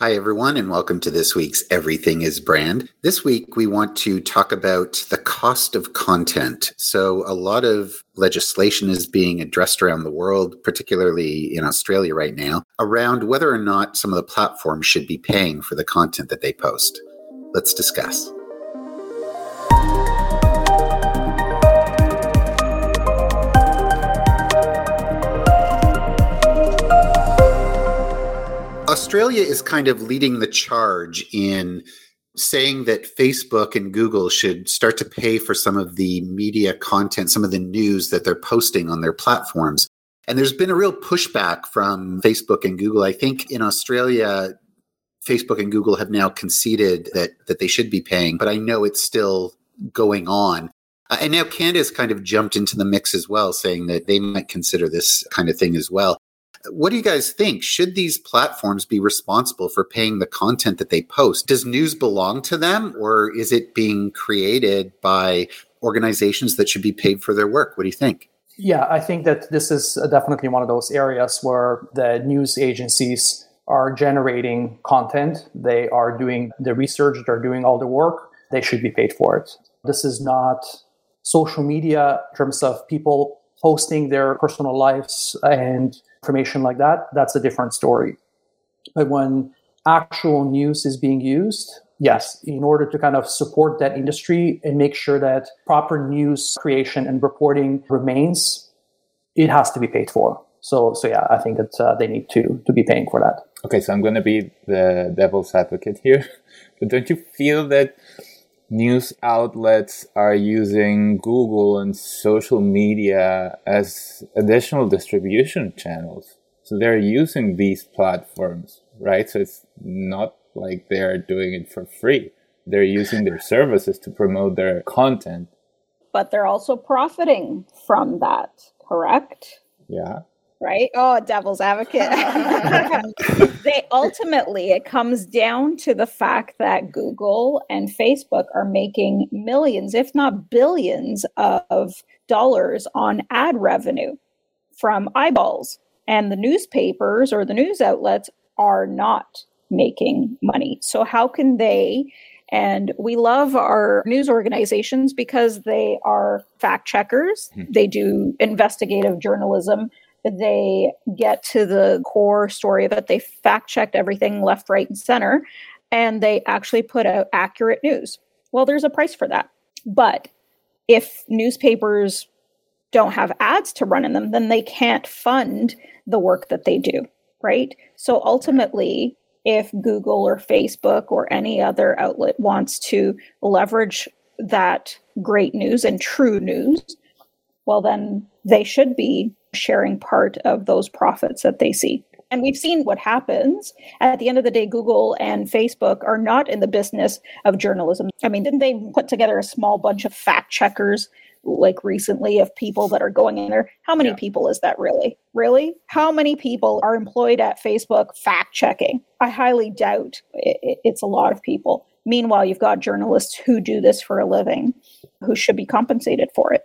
Hi, everyone, and welcome to this week's Everything is Brand. This week, we want to talk about the cost of content. So, a lot of legislation is being addressed around the world, particularly in Australia right now, around whether or not some of the platforms should be paying for the content that they post. Let's discuss. Australia is kind of leading the charge in saying that Facebook and Google should start to pay for some of the media content, some of the news that they're posting on their platforms. And there's been a real pushback from Facebook and Google. I think in Australia, Facebook and Google have now conceded that that they should be paying, but I know it's still going on. Uh, and now Canada's kind of jumped into the mix as well, saying that they might consider this kind of thing as well. What do you guys think? Should these platforms be responsible for paying the content that they post? Does news belong to them or is it being created by organizations that should be paid for their work? What do you think? Yeah, I think that this is definitely one of those areas where the news agencies are generating content. They are doing the research, they're doing all the work. They should be paid for it. This is not social media in terms of people posting their personal lives and information like that, that's a different story. But when actual news is being used, yes, in order to kind of support that industry and make sure that proper news creation and reporting remains, it has to be paid for. So, so yeah, I think that uh, they need to to be paying for that. Okay, so I'm going to be the devil's advocate here, but don't you feel that news outlets are using Google and social media as additional distribution channels. So they're using these platforms, right? So it's not like they're doing it for free. They're using their services to promote their content. But they're also profiting from that, correct? Yeah right? Oh, devil's advocate. they ultimately it comes down to the fact that Google and Facebook are making millions, if not billions, of dollars on ad revenue from eyeballs. And the newspapers or the news outlets are not making money. So how can they and we love our news organizations because they are fact checkers. Hmm. They do investigative journalism they get to the core story of it. They fact checked everything left, right, and center, and they actually put out accurate news. Well, there's a price for that. But if newspapers don't have ads to run in them, then they can't fund the work that they do, right? So ultimately, if Google or Facebook or any other outlet wants to leverage that great news and true news, well, then they should be sharing part of those profits that they see. And we've seen what happens. At the end of the day, Google and Facebook are not in the business of journalism. I mean, didn't they put together a small bunch of fact checkers like recently of people that are going in there? How many yeah. people is that really? Really? How many people are employed at Facebook fact checking? I highly doubt it's a lot of people. Meanwhile, you've got journalists who do this for a living who should be compensated for it.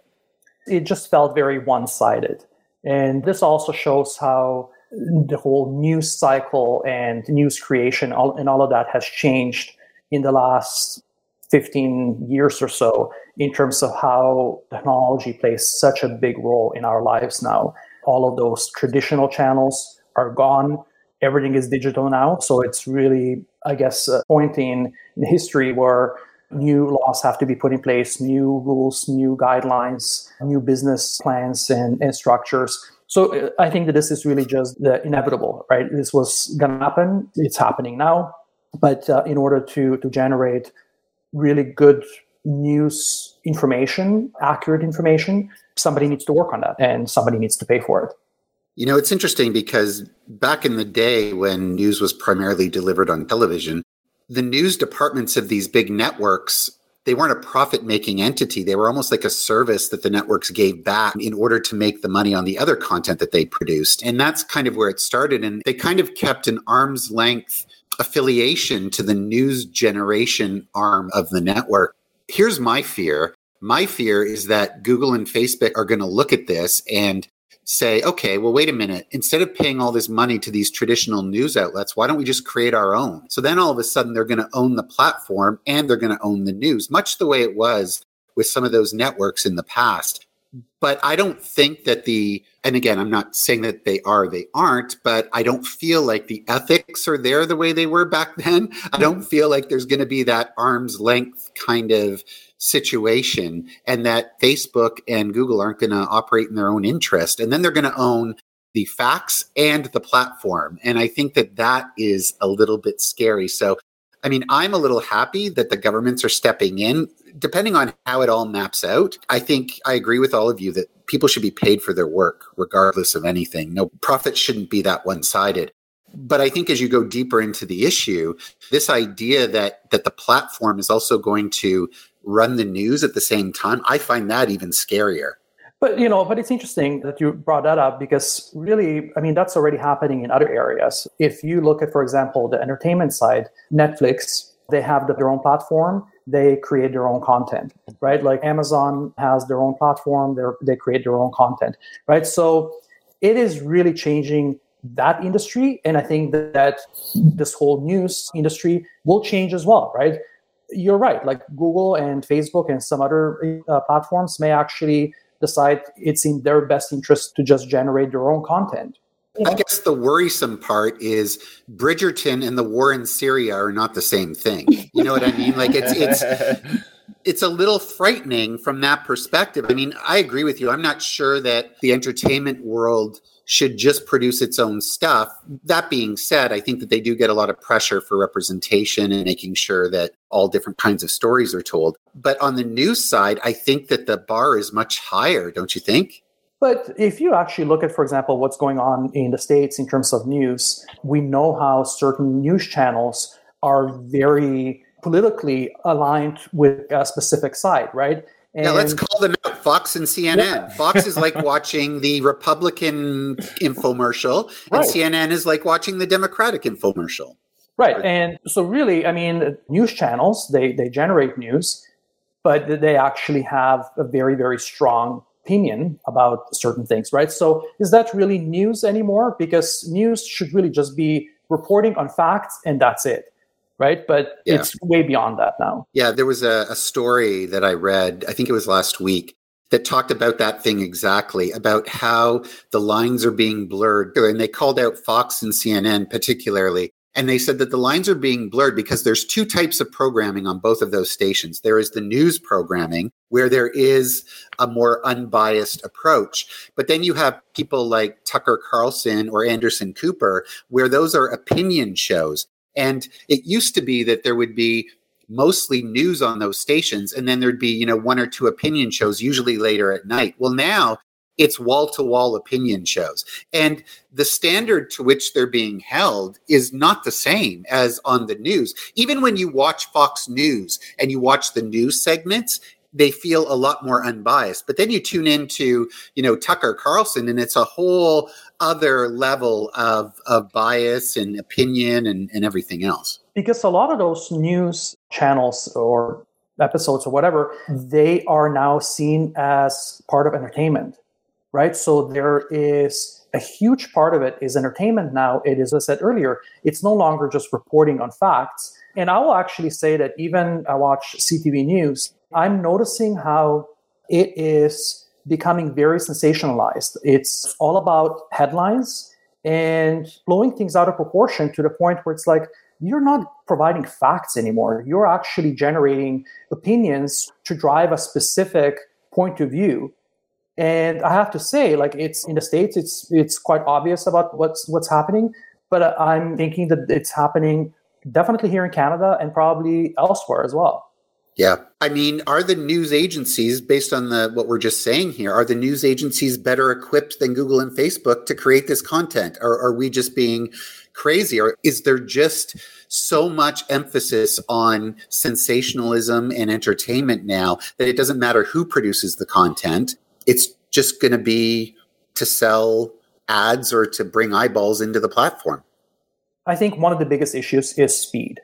It just felt very one sided. And this also shows how the whole news cycle and news creation all, and all of that has changed in the last 15 years or so in terms of how technology plays such a big role in our lives now. All of those traditional channels are gone. Everything is digital now. So it's really, I guess, a point in, in history where new laws have to be put in place, new rules, new guidelines, new business plans and, and structures. So uh, I think that this is really just the inevitable, right? This was going to happen. It's happening now. But uh, in order to, to generate really good news information, accurate information, somebody needs to work on that and somebody needs to pay for it. You know, it's interesting because back in the day when news was primarily delivered on television, the news departments of these big networks they weren't a profit making entity. They were almost like a service that the networks gave back in order to make the money on the other content that they produced. And that's kind of where it started. And they kind of kept an arm's length affiliation to the news generation arm of the network. Here's my fear. My fear is that google and facebook are going to look at this and say, okay, well, wait a minute. Instead of paying all this money to these traditional news outlets, why don't we just create our own? So then all of a sudden they're going to own the platform and they're going to own the news, much the way it was with some of those networks in the past. But I don't think that the, and again, I'm not saying that they are, they aren't, but I don't feel like the ethics are there the way they were back then. I don't mm-hmm. feel like there's going to be that arm's length kind of situation and that Facebook and Google aren't going to operate in their own interest. And then they're going to own the facts and the platform. And I think that that is a little bit scary. So, I mean, I'm a little happy that the governments are stepping in, depending on how it all maps out. I think I agree with all of you that people should be paid for their work, regardless of anything. No, profit shouldn't be that one sided. But I think as you go deeper into the issue, this idea that that the platform is also going to run the news at the same time, I find that even scarier. But you know, but it's interesting that you brought that up because really, I mean, that's already happening in other areas. If you look at, for example, the entertainment side, Netflix, they have their own platform. They create their own content, right? Like Amazon has their own platform. They create their own content, right? So it is really changing that industry, and I think that, that this whole news industry will change as well, right? you're right. Like Google and Facebook and some other uh, platforms may actually decide it's in their best interest to just generate their own content. I guess the worrisome part is Bridgerton and the war in Syria are not the same thing. You know what I mean? Like it's it's it's a little frightening from that perspective. I mean, I agree with you. I'm not sure that the entertainment world should just produce its own stuff. That being said, I think that they do get a lot of pressure for representation and making sure that all different kinds of stories are told. But on the news side, I think that the bar is much higher, don't you think? But if you actually look at, for example, what's going on in the States in terms of news, we know how certain news channels are very politically aligned with a specific side, right? And yeah, let's call them out. Fox and CNN. Yeah. Fox is like watching the Republican infomercial, and right. CNN is like watching the Democratic infomercial. Right. And so really, I mean, news channels, they they generate news, but they actually have a very, very strong opinion about certain things, right? So is that really news anymore? Because news should really just be reporting on facts and that's it right? But yeah. it's way beyond that now. Yeah, there was a, a story that I read, I think it was last week, that talked about that thing exactly about how the lines are being blurred. And they called out Fox and CNN particularly. And they said that the lines are being blurred because there's two types of programming on both of those stations. There is the news programming, where there is a more unbiased approach. But then you have people like Tucker Carlson or Anderson Cooper, where those are opinion shows. And it used to be that there would be mostly news on those stations and then there'd be, you know, one or two opinion shows usually later at night. Well, now it's wall to wall opinion shows. And the standard to which they're being held is not the same as on the news. Even when you watch Fox News and you watch the news segments, they feel a lot more unbiased. But then you tune into, you know, Tucker Carlson and it's a whole other level of, of bias and opinion and, and everything else. Because a lot of those news channels or episodes or whatever, they are now seen as part of entertainment, right? So there is a huge part of it is entertainment now. It is, as I said earlier, it's no longer just reporting on facts. And I will actually say that even I watch CTV News, I'm noticing how it is becoming very sensationalized. It's all about headlines and blowing things out of proportion to the point where it's like, you're not providing facts anymore. You're actually generating opinions to drive a specific point of view. And I have to say, like it's in the states, it's it's quite obvious about what's what's happening. But uh, I'm thinking that it's happening definitely here in Canada and probably elsewhere as well. Yeah. I mean, are the news agencies, based on the what we're just saying here, are the news agencies better equipped than Google and Facebook to create this content? Or are we just being crazy? Or is there just so much emphasis on sensationalism and entertainment now that it doesn't matter who produces the content? It's just going to be to sell ads or to bring eyeballs into the platform. I think one of the biggest issues is speed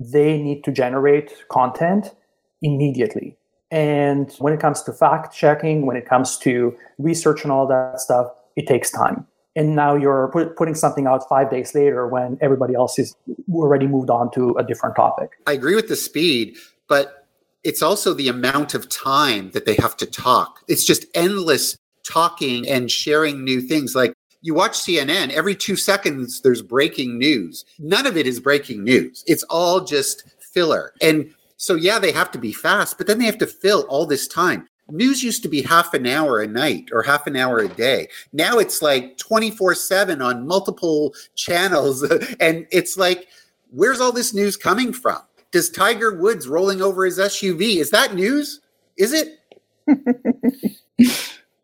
they need to generate content immediately. And when it comes to fact checking, when it comes to research and all that stuff, it takes time. And now you're put, putting something out five days later when everybody else is already moved on to a different topic. I agree with the speed, but it's also the amount of time that they have to talk. It's just endless talking and sharing new things. Like you watch CNN, every two seconds there's breaking news. None of it is breaking news. It's all just filler. And so, yeah, they have to be fast, but then they have to fill all this time. News used to be half an hour a night or half an hour a day. Now it's like 24 7 on multiple channels. And it's like, where's all this news coming from? Does Tiger Woods rolling over his SUV, is that news? Is it?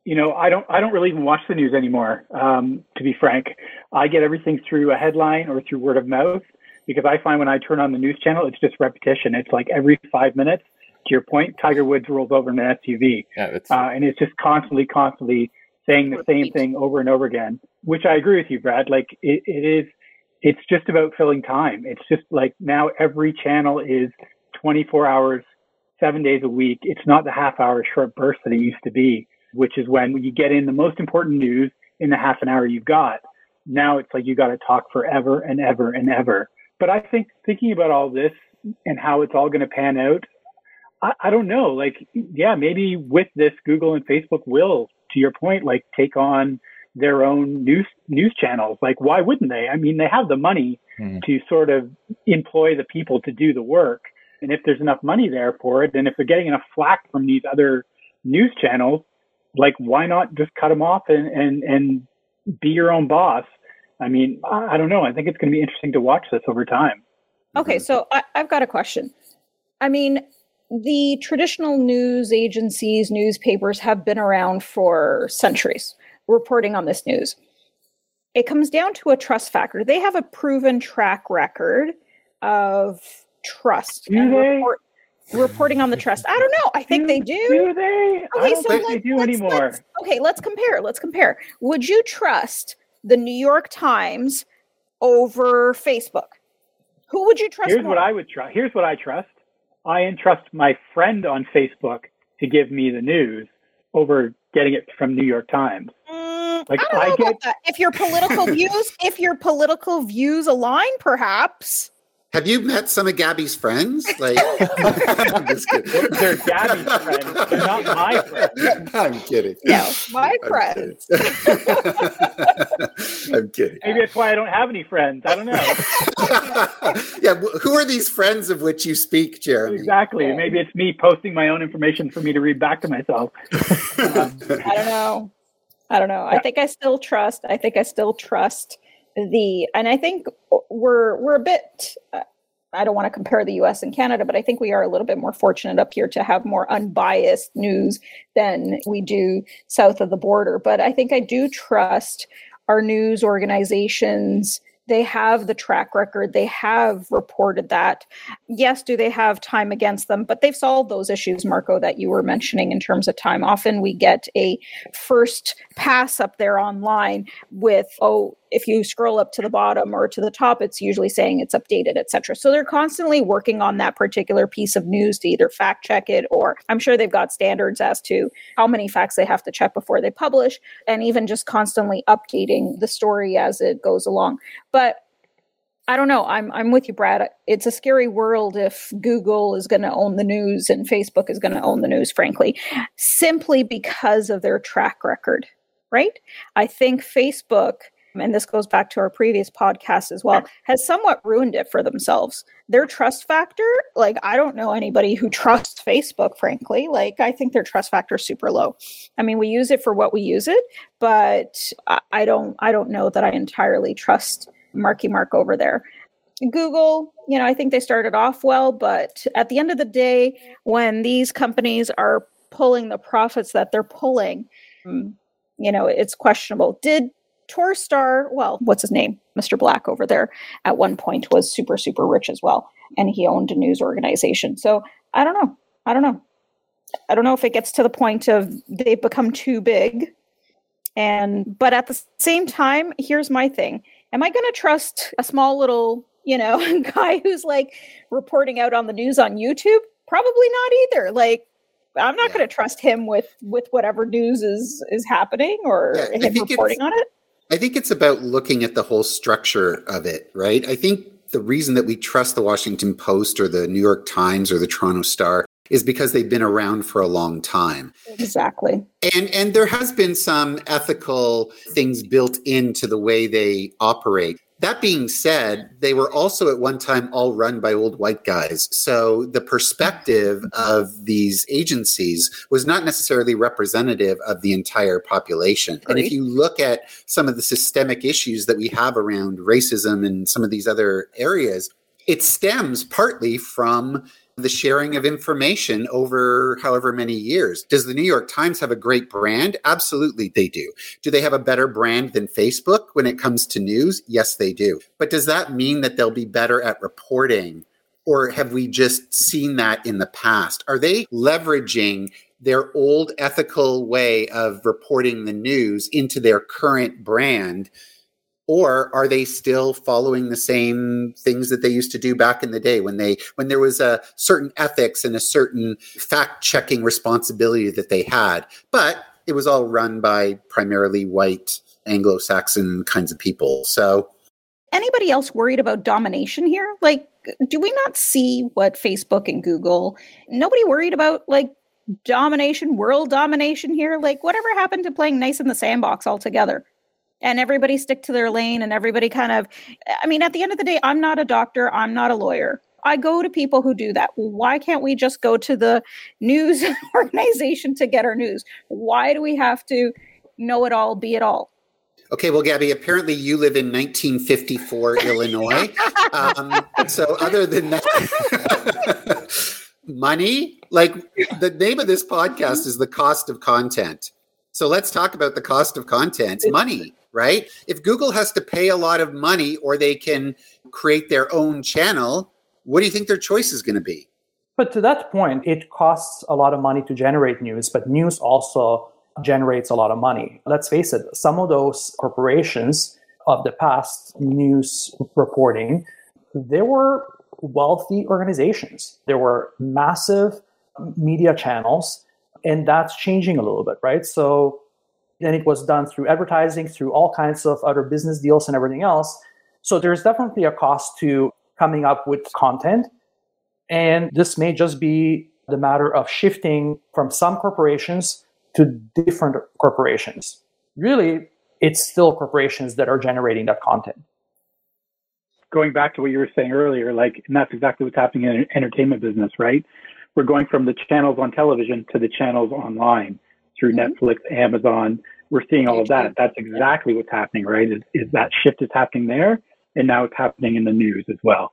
you know, I don't, I don't really even watch the news anymore. Um, to be frank, I get everything through a headline or through word of mouth because I find when I turn on the news channel, it's just repetition. It's like every five minutes. To your point, Tiger Woods rolls over in an SUV, yeah, uh, and it's just constantly, constantly saying the same thing over and over again. Which I agree with you, Brad. Like it, it is, it's just about filling time. It's just like now every channel is 24 hours, seven days a week. It's not the half hour short burst that it used to be, which is when you get in the most important news in the half an hour you've got. Now it's like you got to talk forever and ever and ever but I think thinking about all this and how it's all going to pan out, I, I don't know. Like, yeah, maybe with this, Google and Facebook will, to your point, like take on their own news news channels. Like, why wouldn't they? I mean, they have the money mm. to sort of employ the people to do the work. And if there's enough money there for it, and if they're getting enough flack from these other news channels, like why not just cut them off and and and be your own boss I mean, I don't know. I think it's going to be interesting to watch this over time. Okay, so I, I've got a question. I mean, the traditional news agencies, newspapers have been around for centuries reporting on this news. It comes down to a trust factor. They have a proven track record of trust do and report, reporting on the trust. I don't know. I think do, they do. Do they? Okay, I don't so think let, they do anymore. Let's, okay, let's compare. Let's compare. Would you trust the New York Times over Facebook? Who would you trust? Here's more? what I would trust. Here's what I trust. I entrust my friend on Facebook to give me the news over getting it from New York Times. Mm, like I, I get if your political views, if your political views align, perhaps. Have you met some of Gabby's friends? Like, I'm just kidding. They're Gabby's friends. They're not my friends. I'm kidding. No, my I'm friends. Kidding. I'm kidding. Maybe that's why I don't have any friends. I don't know. yeah, who are these friends of which you speak, Jeremy? Exactly. Yeah. Maybe it's me posting my own information for me to read back to myself. Um, I don't know. I don't know. I think I still trust. I think I still trust the and i think we're we're a bit i don't want to compare the us and canada but i think we are a little bit more fortunate up here to have more unbiased news than we do south of the border. But i think i do trust our news organizations. They have the track record. They have reported that. Yes do they have time against them? But they've solved those issues marco that you were mentioning in terms of time. Often we get a first pass up there online with oh if you scroll up to the bottom or to the top it's usually saying it's updated etc so they're constantly working on that particular piece of news to either fact check it or i'm sure they've got standards as to how many facts they have to check before they publish and even just constantly updating the story as it goes along but I don't know. I'm I'm with you, Brad. It's a scary world if Google is going to own the news and Facebook is going to own the news, frankly, simply because of their track record, right? I think Facebook and this goes back to our previous podcast as well, has somewhat ruined it for themselves. Their trust factor, like I don't know anybody who trusts Facebook, frankly. Like I think their trust factor is super low. I mean, we use it for what we use it, but I don't I don't know that I entirely trust Marky Mark over there. Google, you know, I think they started off well, but at the end of the day, when these companies are pulling the profits that they're pulling, hmm, you know, it's questionable. Did Torstar, well, what's his name? Mr. Black over there at one point was super, super rich as well. And he owned a news organization. So I don't know. I don't know. I don't know if it gets to the point of they've become too big. And, but at the same time, here's my thing Am I going to trust a small little, you know, guy who's like reporting out on the news on YouTube? Probably not either. Like, I'm not yeah. going to trust him with with whatever news is is happening or yeah, him reporting on it. I think it's about looking at the whole structure of it, right? I think the reason that we trust the Washington Post or the New York Times or the Toronto Star is because they've been around for a long time. Exactly. And and there has been some ethical things built into the way they operate. That being said, they were also at one time all run by old white guys. So the perspective of these agencies was not necessarily representative of the entire population. And if you look at some of the systemic issues that we have around racism and some of these other areas, it stems partly from the sharing of information over however many years. Does the New York Times have a great brand? Absolutely, they do. Do they have a better brand than Facebook when it comes to news? Yes, they do. But does that mean that they'll be better at reporting? Or have we just seen that in the past? Are they leveraging their old ethical way of reporting the news into their current brand or are they still following the same things that they used to do back in the day when they when there was a certain ethics and a certain fact checking responsibility that they had? But it was all run by primarily white anglo-saxon kinds of people. So anybody else worried about domination here? Like do we not see what facebook and google nobody worried about like domination world domination here? Like whatever happened to playing nice in the sandbox altogether and everybody stick to their lane and everybody kind of i mean at the end of the day i'm not a doctor i'm not a lawyer. I go to people who do that. Why can't we just go to the news organization to get our news? Why do we have to know it all be it all? Okay, well, Gabby, apparently you live in 1954 Illinois. Um, so, other than that, money, like the name of this podcast is The Cost of Content. So, let's talk about the cost of content money right? If Google has to pay a lot of money or they can create their own channel, what do you think their choice is going to be? But to that point, it costs a lot of money to generate news, but news also generates a lot of money. Let's face it, some of those corporations of the past news reporting, they were wealthy organizations. There were massive media channels, and that's changing a little bit, right? So and it was done through advertising, through all kinds of other business deals and everything else. So there's definitely a cost to coming up with content. And this may just be the matter of shifting from some corporations to different corporations. Really, it's still corporations that are generating that content. Going back to what you were saying earlier, like, and that's exactly what's happening in entertainment business, right? We're going from the channels on television to the channels online through mm-hmm. Netflix, Amazon. We're seeing all of that. That's exactly what's happening, right? Is, is that shift is happening there, and now it's happening in the news as well.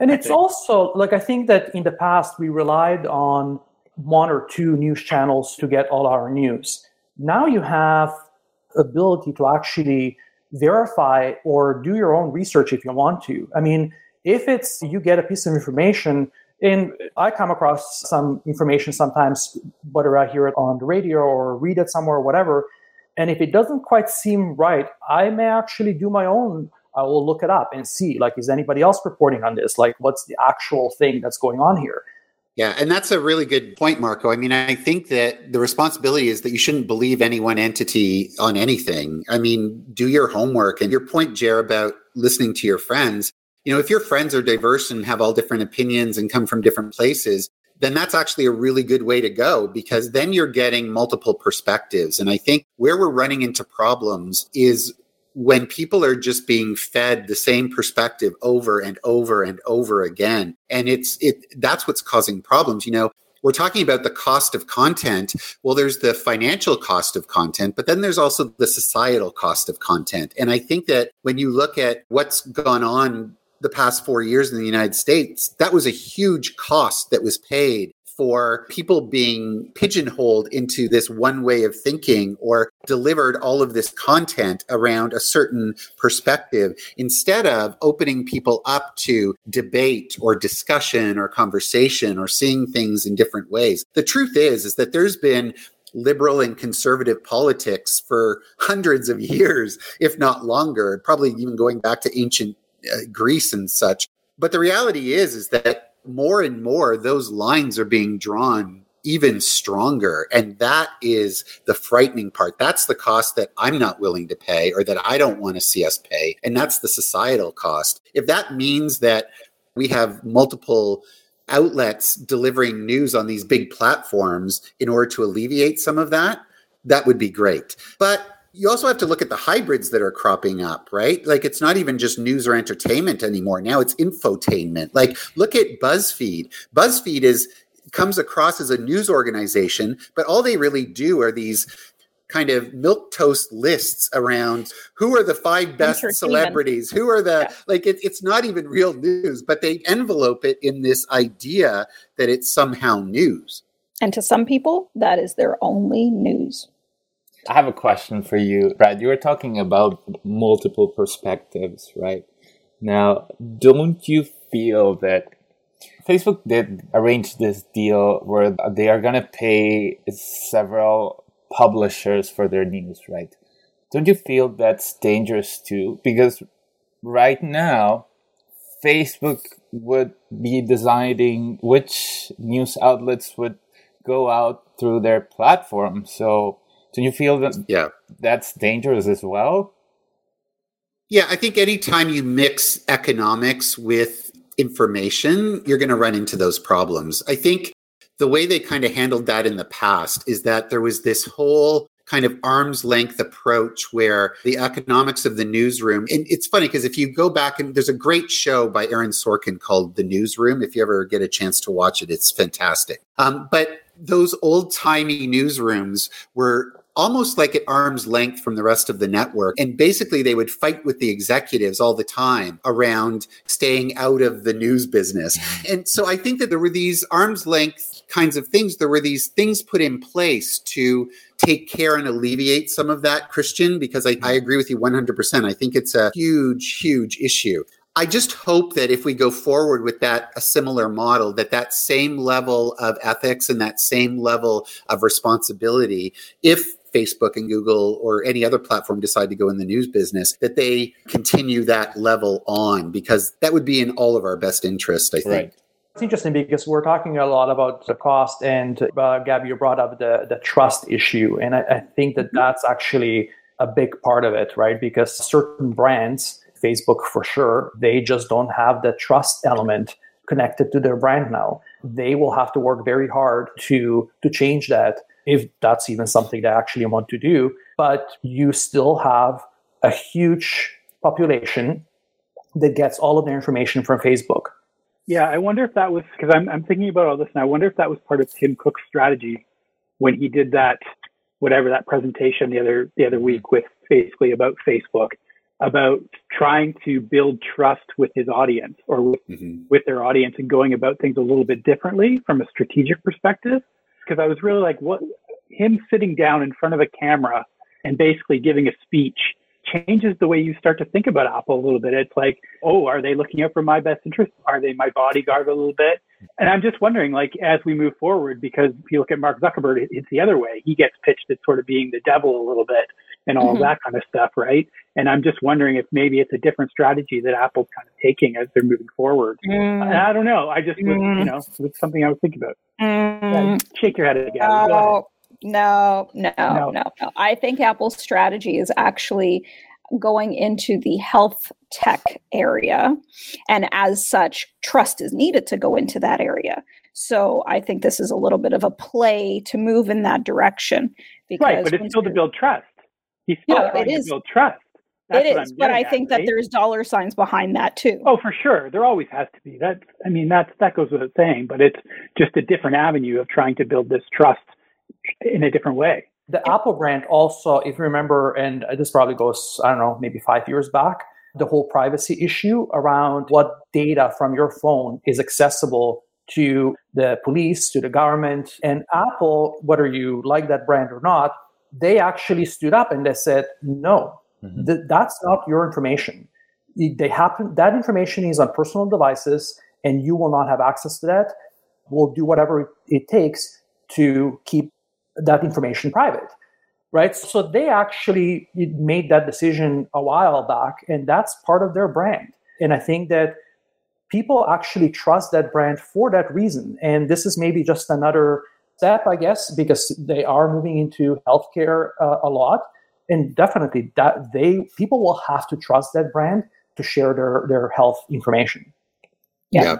And it's also like I think that in the past we relied on one or two news channels to get all our news. Now you have ability to actually verify or do your own research if you want to. I mean, if it's you get a piece of information and I come across some information sometimes, whether I hear it on the radio or read it somewhere or whatever. And if it doesn't quite seem right, I may actually do my own. I will look it up and see, like, is anybody else reporting on this? Like, what's the actual thing that's going on here? Yeah, and that's a really good point, Marco. I mean, I think that the responsibility is that you shouldn't believe any one entity on anything. I mean, do your homework. And your point, Jer, about listening to your friends, you know, if your friends are diverse and have all different opinions and come from different places, then that's actually a really good way to go because then you're getting multiple perspectives. And I think where we're running into problems is when people are just being fed the same perspective over and over and over again. And it's it that's what's causing problems. You know, we're talking about the cost of content. Well, there's the financial cost of content, but then there's also the societal cost of content. And I think that when you look at what's gone on the past four years in the United States, that was a huge cost that was paid for people being pigeonholed into this one way of thinking or delivered all of this content around a certain perspective instead of opening people up to debate or discussion or conversation or seeing things in different ways. The truth is is that there's been liberal and conservative politics for hundreds of years, if not longer, probably even going back to ancient uh, Greece and such. But the reality is, is that more and more those lines are being drawn even stronger. And that is the frightening part. That's the cost that I'm not willing to pay or that I don't want to see us pay. And that's the societal cost. If that means that we have multiple outlets delivering news on these big platforms in order to alleviate some of that, that would be great. But you also have to look at the hybrids that are cropping up, right? Like it's not even just news or entertainment anymore. Now it's infotainment. Like look at BuzzFeed. BuzzFeed is comes across as a news organization, but all they really do are these kind of milk toast lists around who are the five best celebrities who are the yeah. like it, it's not even real news but they envelope it in this idea that it's somehow news and to some people that is their only news i have a question for you brad you were talking about multiple perspectives right now don't you feel that Facebook did arrange this deal where they are going to pay several publishers for their news, right? Don't you feel that's dangerous too? Because right now, Facebook would be deciding which news outlets would go out through their platform. So, do you feel that yeah. that's dangerous as well? Yeah, I think anytime you mix economics with information, you're going to run into those problems. I think the way they kind of handled that in the past is that there was this whole kind of arm's length approach where the economics of the newsroom and it's funny because if you go back and there's a great show by aaron sorkin called the newsroom if you ever get a chance to watch it it's fantastic um, but those old timey newsrooms were almost like at arm's length from the rest of the network. And basically, they would fight with the executives all the time around staying out of the news business. And so I think that there were these arm's length kinds of things. There were these things put in place to take care and alleviate some of that, Christian, because I, I agree with you 100%. I think it's a huge, huge issue. I just hope that if we go forward with that a similar model, that that same level of ethics and that same level of responsibility, if Facebook and Google or any other platform decide to go in the news business, that they continue that level on because that would be in all of our best interest, I think. Right. It's interesting because we're talking a lot about the cost, and uh, Gabby, you brought up the, the trust issue. And I, I think that that's actually a big part of it, right? Because certain brands, Facebook for sure, they just don't have the trust element connected to their brand now. They will have to work very hard to to change that if that's even something they actually want to do. But you still have a huge population that gets all of their information from Facebook. Yeah, I wonder if that was because I'm, I'm thinking about all this, and I wonder if that was part of Tim Cook's strategy when he did that, whatever that presentation the other the other week with basically about Facebook, about trying to build trust with his audience or with, mm-hmm. with their audience and going about things a little bit differently from a strategic perspective because I was really like, what him sitting down in front of a camera and basically giving a speech changes the way you start to think about Apple a little bit. It's like, oh, are they looking out for my best interest? Are they my bodyguard a little bit? And I'm just wondering, like, as we move forward, because if you look at Mark Zuckerberg, it's the other way. He gets pitched as sort of being the devil a little bit and all mm-hmm. that kind of stuff, right? And I'm just wondering if maybe it's a different strategy that Apple's kind of taking as they're moving forward. Mm. I don't know. I just, was, mm. you know, it's something I was thinking about. Mm. Yeah, shake your head again. No, no, no, no, no, no. I think Apple's strategy is actually going into the health tech area. And as such, trust is needed to go into that area. So I think this is a little bit of a play to move in that direction. Because right, but it's still to build trust. He's still yeah, trying to build trust. That's it is, but I at, think right? that there's dollar signs behind that too. Oh, for sure, there always has to be. That I mean, that's that goes without saying. But it's just a different avenue of trying to build this trust in a different way. The Apple brand also, if you remember, and this probably goes, I don't know, maybe five years back, the whole privacy issue around what data from your phone is accessible to the police, to the government. And Apple, whether you like that brand or not, they actually stood up and they said, no, mm-hmm. th- that's not your information. They happen, that information is on personal devices and you will not have access to that. We'll do whatever it takes to keep that information private right so they actually made that decision a while back and that's part of their brand and i think that people actually trust that brand for that reason and this is maybe just another step, I guess, because they are moving into healthcare uh, a lot, and definitely that they people will have to trust that brand to share their their health information. yeah. yeah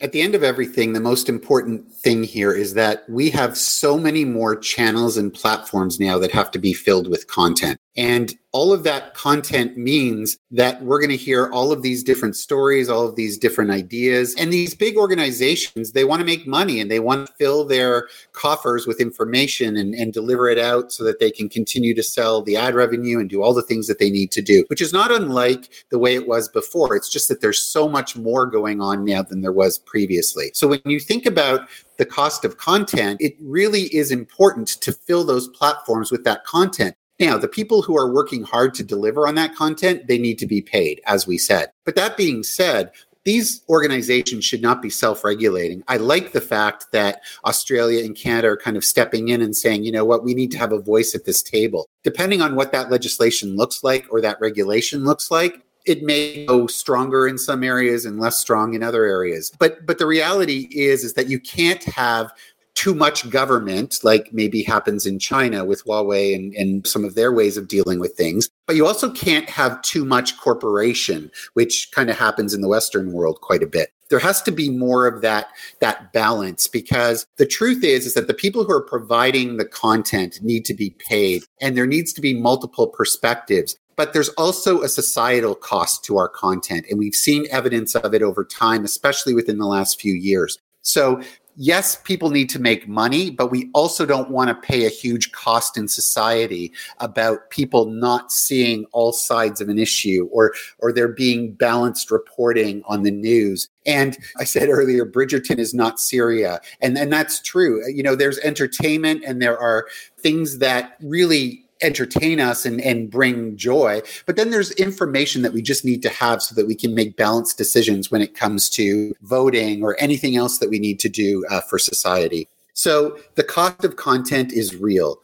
at the end of everything, the most important thing here is that we have so many more channels and platforms now that have to be filled with content. And all of that content means that we're going to hear all of these different stories, all of these different ideas. And these big organizations, they want to make money and they want to fill their coffers with information and, and deliver it out so that they can continue to sell the ad revenue and do all the things that they need to do, which is not unlike the way it was before. It's just that there's so much more going on now than there was previously. So when you think about the cost of content, it really is important to fill those platforms with that content. Now, the people who are working hard to deliver on that content, they need to be paid, as we said. But that being said, these organizations should not be self regulating. I like the fact that Australia and Canada are kind of stepping in and saying, you know what, we need to have a voice at this table. Depending on what that legislation looks like or that regulation looks like, it may go stronger in some areas and less strong in other areas. But but the reality is is that you can't have too much government, like maybe happens in China with Huawei and, and some of their ways of dealing with things. But you also can't have too much corporation, which kind of happens in the Western world quite a bit. There has to be more of that, that balance because the truth is, is that the people who are providing the content need to be paid and there needs to be multiple perspectives but there's also a societal cost to our content. And we've seen evidence of it over time, especially within the last few years. So yes, people need to make money, but we also don't want to pay a huge cost in society about people not seeing all sides of an issue or or there being balanced reporting on the news. And I said earlier, Bridgerton is not Syria. And, and that's true. You know, there's entertainment and there are things that really entertain us and, and bring joy. But then there's information that we just need to have so that we can make balanced decisions when it comes to voting or anything else that we need to do uh, for society. So the cost of content is real.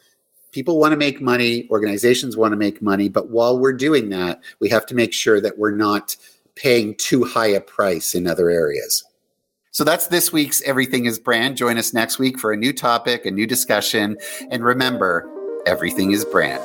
People want to make money, organizations want to make money, but while we're doing that, we have to make sure that we're not paying too high a price in other areas. So that's this week's Everything is Brand. Join us next week for a new topic, a new discussion. And remember, everything is brand.